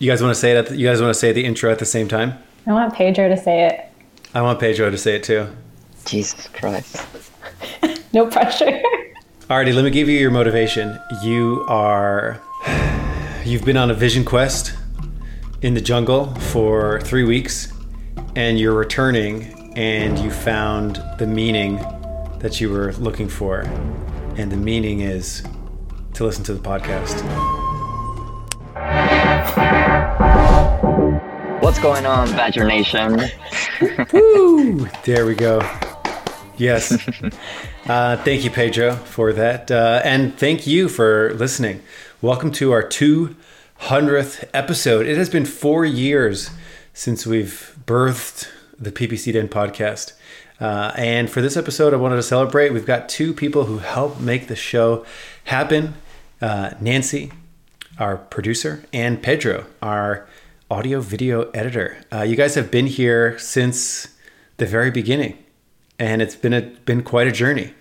You guys want to say it? At the, you guys want to say the intro at the same time? I want Pedro to say it. I want Pedro to say it too. Jesus Christ. No pressure. Alrighty, let me give you your motivation. You are. You've been on a vision quest in the jungle for three weeks, and you're returning, and you found the meaning that you were looking for. And the meaning is to listen to the podcast. What's going on, Badger Nation? Woo! There we go. Yes. Uh, thank you, Pedro, for that. Uh, and thank you for listening. Welcome to our 200th episode. It has been four years since we've birthed the PPC Den podcast. Uh, and for this episode, I wanted to celebrate. We've got two people who helped make the show happen uh, Nancy, our producer, and Pedro, our audio video editor. Uh, you guys have been here since the very beginning, and it's been a been quite a journey.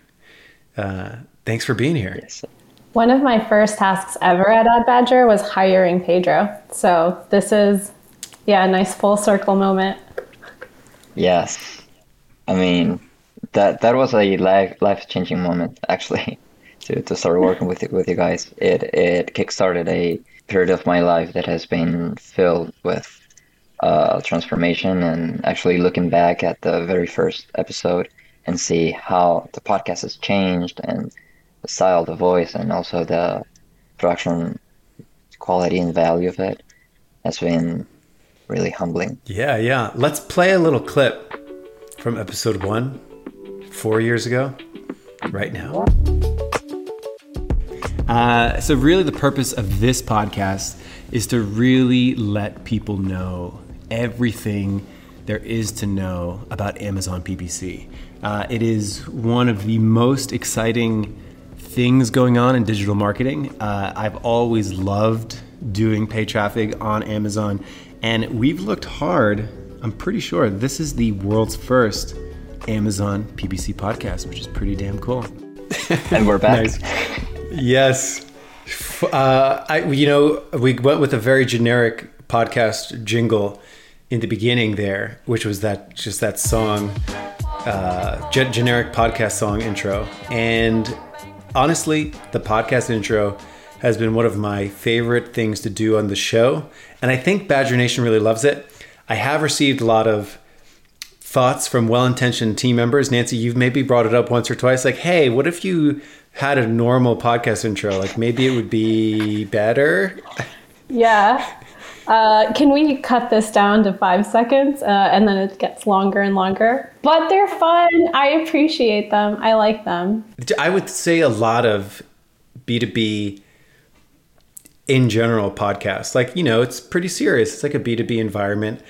Uh, thanks for being here. Yes. One of my first tasks ever at Ad Badger was hiring Pedro. So this is, yeah, a nice full circle moment. Yes. I mean, that that was a life life changing moment actually. To, to start working with with you guys, it it kickstarted a period of my life that has been filled with uh, transformation and actually looking back at the very first episode and see how the podcast has changed and the style, the voice, and also the production quality and value of it has been really humbling. Yeah, yeah. Let's play a little clip from episode one, four years ago, right now. Uh, so, really, the purpose of this podcast is to really let people know everything there is to know about Amazon PPC. Uh, it is one of the most exciting things going on in digital marketing. Uh, I've always loved doing pay traffic on Amazon, and we've looked hard. I'm pretty sure this is the world's first Amazon PPC podcast, which is pretty damn cool. And we're back. Nice. Yes. Uh, I, you know, we went with a very generic podcast jingle in the beginning there, which was that just that song, uh, ge- generic podcast song intro. And honestly, the podcast intro has been one of my favorite things to do on the show. And I think Badger Nation really loves it. I have received a lot of thoughts from well-intentioned team members. Nancy, you've maybe brought it up once or twice. Like, hey, what if you had a normal podcast intro? Like, maybe it would be better. Yeah. Uh, can we cut this down to five seconds uh, and then it gets longer and longer? But they're fun. I appreciate them. I like them. I would say a lot of B2B in general podcasts. Like, you know, it's pretty serious. It's like a B2B environment.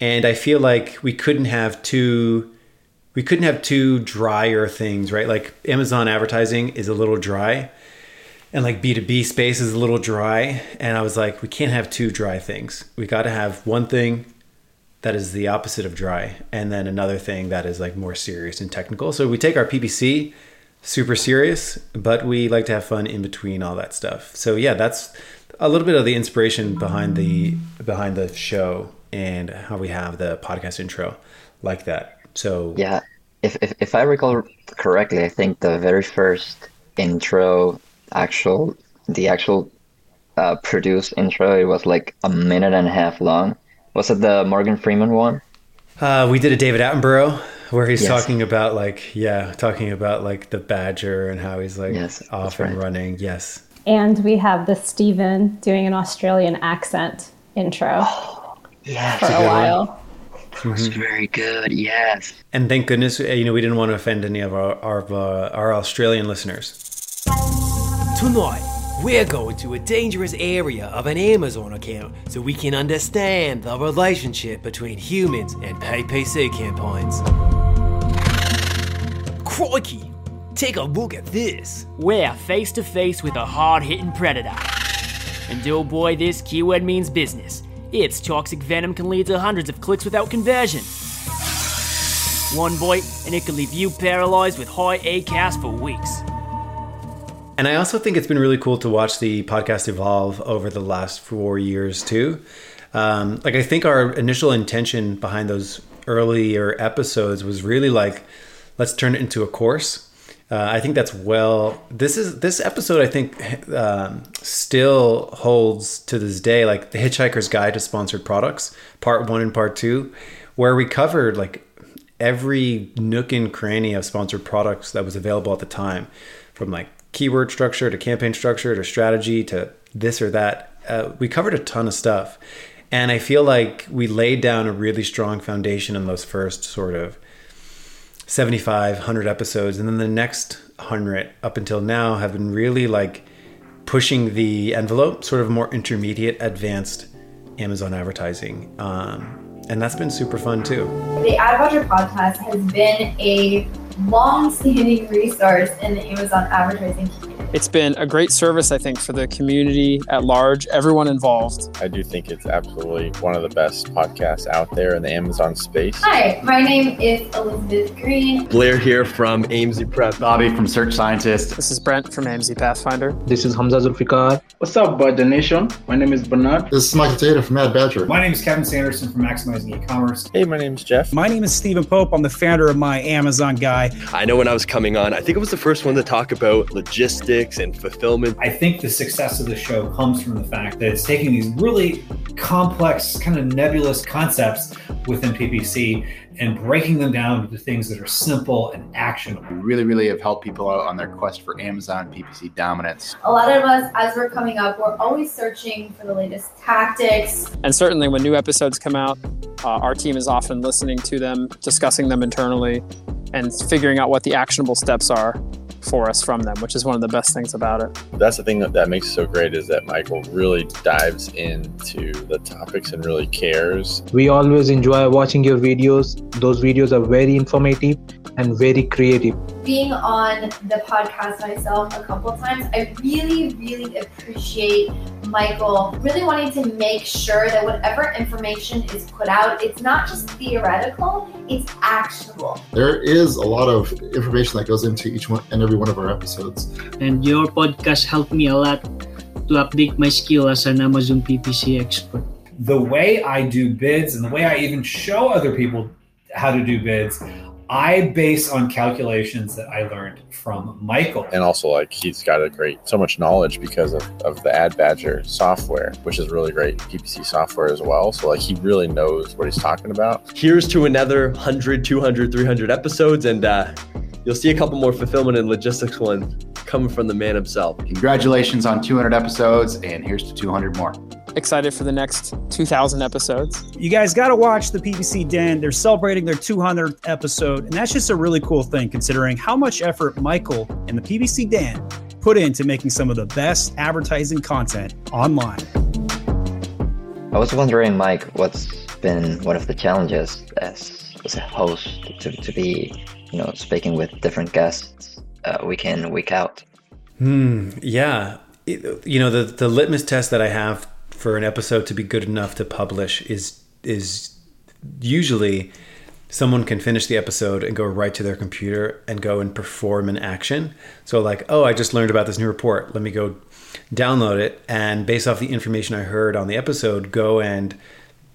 And I feel like we couldn't have two we couldn't have two drier things, right? Like Amazon advertising is a little dry and like B2B space is a little dry. And I was like, we can't have two dry things. We got to have one thing that is the opposite of dry and then another thing that is like more serious and technical. So we take our PPC super serious, but we like to have fun in between all that stuff. So yeah, that's a little bit of the inspiration behind the behind the show and how we have the podcast intro like that. So Yeah, if, if if I recall correctly, I think the very first intro, actual the actual uh, produced intro, it was like a minute and a half long. Was it the Morgan Freeman one? Uh, we did a David Attenborough where he's Yes. talking about like yeah, talking about like the badger and how he's like Yes, off and right. running. Yes. And we have the Stephen doing an Australian accent intro Yes, for a good one. while. it was very good. Yes. And thank goodness, uh, you know, we didn't want to offend any of our our, uh, our Australian listeners. Tonight, we're going to a dangerous area of an Amazon account so we can understand the relationship between humans and PPC campaigns. Crikey! Take a look at this. We're face to face with a hard hitting predator. And oh boy, this keyword means business. Its toxic venom can lead to hundreds of clicks without conversion. One bite, and it can leave you paralyzed with high ACOS for weeks. And I also think it's been really cool to watch the podcast evolve over the last four years too. Um, like I think our initial intention behind those earlier episodes was really like, let's turn it into a course. Uh, I think that's well. This is this episode. I think um, still holds to this day, like the Hitchhiker's Guide to Sponsored Products, Part One and Part Two, where we covered like every nook and cranny of sponsored products that was available at the time, from like keyword structure to campaign structure to strategy to this or that. Uh, we covered a ton of stuff, and I feel like we laid down a really strong foundation in those first sort of 75, 100 episodes. And then the next 100 up until now have been really like pushing the envelope, sort of more intermediate, advanced Amazon advertising. Um, and that's been super fun too. The Ad podcast has been a long-standing resource in the Amazon advertising community. It's been a great service, I think, for the community at large, everyone involved. I do think it's absolutely one of the best podcasts out there in the Amazon space. Hi, my name is Elizabeth Green. Blair here from AMZ Prep. Bobby from Search Scientist. This is Brent from AMZ Pathfinder. This is Hamza Zulfikar. What's up, Badger Nation? My name is Bernard. This is Michael Tater from Ad Badger. My name is Kevin Sanderson from Maximizing E-Commerce. Hey, my name is Jeff. My name is Stephen Pope. I'm the founder of My Amazon Guy. I know when I was coming on, I think I was the first one to talk about logistics and fulfillment. I think the success of the show comes from the fact that it's taking these really complex, kind of nebulous concepts within PPC and breaking them down into things that are simple and actionable. We really, really have helped people out on their quest for Amazon PPC dominance. A lot of us, as we're coming up, we're always searching for the latest tactics. And certainly when new episodes come out, uh, our team is often listening to them, discussing them internally, and figuring out what the actionable steps are for us from them, which is one of the best things about it. That's the thing that, that makes it so great is that Michael really dives into the topics and really cares. We always enjoy watching your videos. Those videos are very informative and very creative. Being on the podcast myself a couple times, I really, really appreciate Michael really wanting to make sure that whatever information is put out, it's not just theoretical, it's actionable. There is a lot of information that goes into each one and every one of our episodes. And your podcast helped me a lot to update my skill as an Amazon PPC expert. The way I do bids and the way I even show other people how to do bids, I base on calculations that I learned from Michael. And also, like, he's got a great, so much knowledge because of, of the Ad Badger software, which is really great PPC software as well. So, like, he really knows what he's talking about. Here's to another 100, 200, 300 episodes. And uh, you'll see a couple more fulfillment and logistics ones coming from the man himself. Congratulations on 200 episodes, and here's to 200 more excited for the next 2000 episodes. You guys got to watch the PPC Den. They're celebrating their 200th episode, and that's just a really cool thing considering how much effort Michael and the PPC Den put into making some of the best advertising content online. I was wondering, Mike, what's been one of the challenges as, as a host to, to be, you know, speaking with different guests uh, week in, week out? Hmm. Yeah. It, you know, the, the litmus test that I have for an episode to be good enough to publish is is usually someone can finish the episode and go right to their computer and go and perform an action. So like, oh, I just learned about this new report. Let me go download it and based off the information I heard on the episode, go and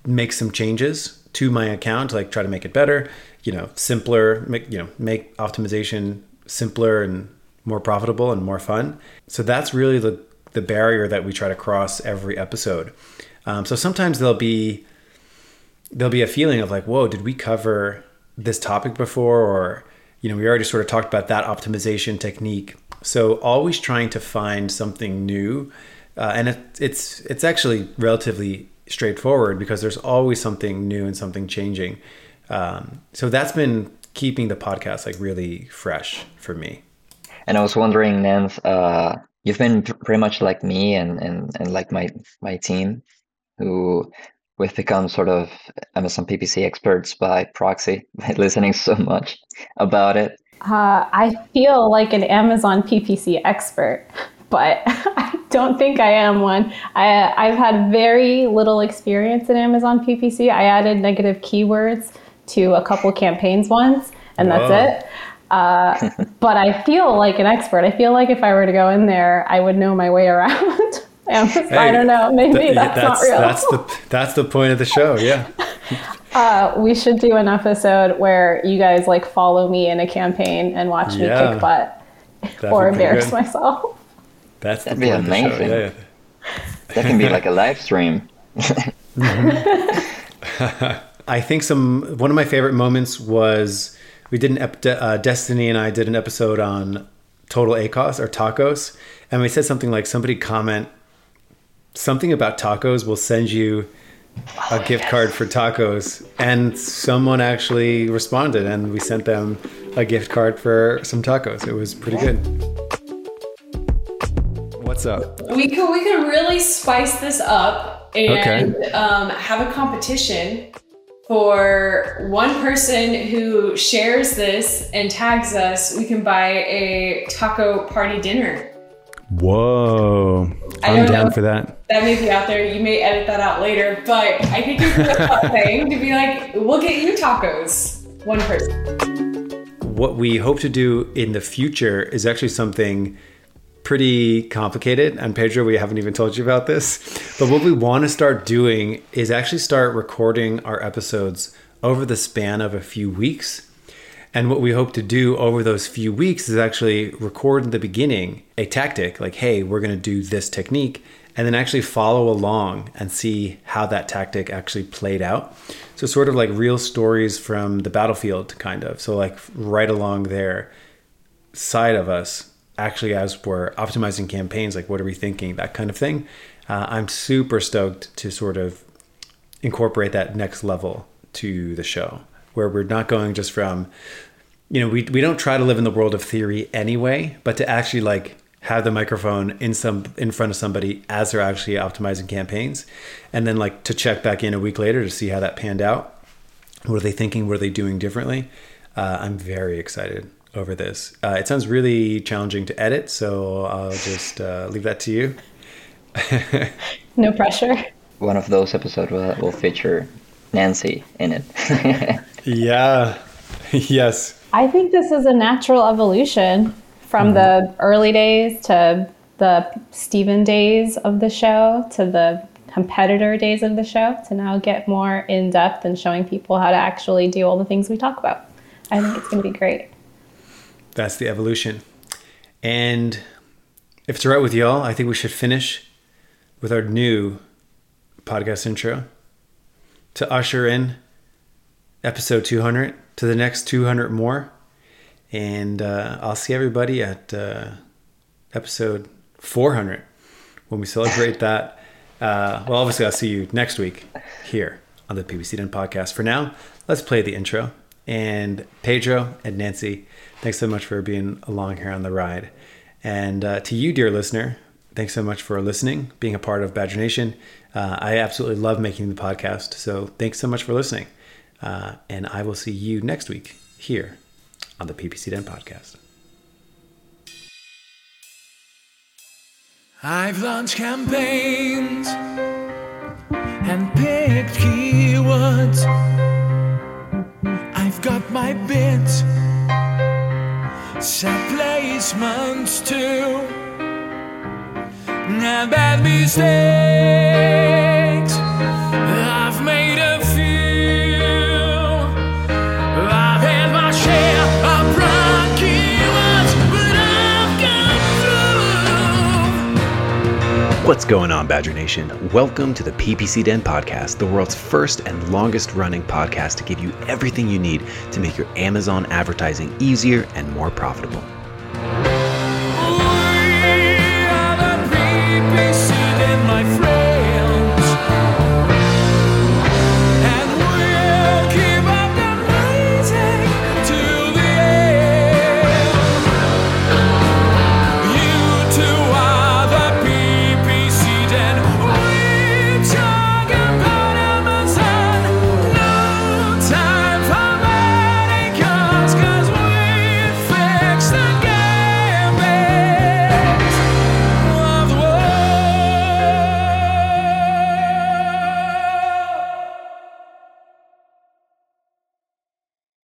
make some changes to my account, like try to make it better, you know, simpler, make you know, make optimization simpler and more profitable and more fun. So that's really the the barrier that we try to cross every episode. Um, so sometimes there'll be there'll be a feeling of like, whoa, did we cover this topic before? Or you know, we already sort of talked about that optimization technique. So always trying to find something new, uh, and it, it's it's actually relatively straightforward because there's always something new and something changing. Um, so that's been keeping the podcast like really fresh for me. And I was wondering, Nance, uh, you've been pretty much like me and, and, and like my, my team who we've become sort of Amazon PPC experts by proxy by listening so much about it. Uh, I feel like an Amazon PPC expert, but I don't think I am one. I, I've had very little experience in Amazon PPC. I added negative keywords to a couple campaigns once, and Whoa. that's it. Uh, but I feel like an expert. I feel like if I were to go in there, I would know my way around I don't know. Maybe Th- that's, not real. That's the that's the point of the show. Yeah. Uh, we should do an episode where you guys like follow me in a campaign and watch me kick butt That'd or embarrass good. myself. That's That'd be point the show. amazing. Yeah, That can be like a live stream. yeah. I think some one of my favorite moments was we did an ep- uh, Destiny and I did an episode on total ACOS or tacos, and we said something like somebody comment something about tacos will send you a gift card for tacos, and someone actually responded, and we sent them a gift card for some tacos. It was pretty good. What's up? We could we could really spice this up and Okay. um, have a competition for one person who shares this and tags us. We can buy a taco party dinner. Whoa! I I'm don't down know. for that. That may be out there. You may edit that out later, but I think it's a fun thing to be like, we'll get you tacos. One person. What we hope to do in the future is actually something pretty complicated. And Pedro, we haven't even told you about this. But what we want to start doing is actually start recording our episodes over the span of a few weeks. And what we hope to do over those few weeks is actually record in the beginning a tactic like, hey, we're going to do this technique, and then actually follow along and see how that tactic actually played out. So, sort of like real stories from the battlefield, kind of. So, like right along there, side of us, actually, as we're optimizing campaigns, like what are we thinking, that kind of thing. Uh, I'm super stoked to sort of incorporate that next level to the show where we're not going just from you know we, we don't try to live in the world of theory anyway but to actually like have the microphone in some in front of somebody as they're actually optimizing campaigns. And then like to check back in a week later to see how that panned out. What are they thinking? What are they doing differently? Uh, i'm very excited over this uh, it sounds really challenging to edit so i'll just uh, leave that to you No pressure. One of those episodes will, will feature Nancy in it. yeah yes I think this is a natural evolution from the early days to the Stephen days of the show to the competitor days of the show to now get more in depth and showing people how to actually do all the things we talk about. I think it's going to be great. That's the evolution. And if it's all right with y'all, I think we should finish with our new podcast intro to usher in episode 200 to the next 200 more. And uh, I'll see everybody at uh, episode 400 when we celebrate that. Uh, well, obviously, I'll see you next week here on the PPC Den podcast. For now, let's play the intro. And Pedro and Nancy, thanks so much for being along here on the ride. And uh, to you, dear listener, thanks so much for listening, being a part of Badger Nation. Uh, I absolutely love making the podcast. So thanks so much for listening. Uh, and I will see you next week here on the PPC Den podcast. I've launched campaigns and picked keywords. I've got my bids, set placements too. And bad mistakes, What's going on, Badger Nation? Welcome to the PPC Den podcast, the world's first and longest running podcast to give you everything you need to make your Amazon advertising easier and more profitable.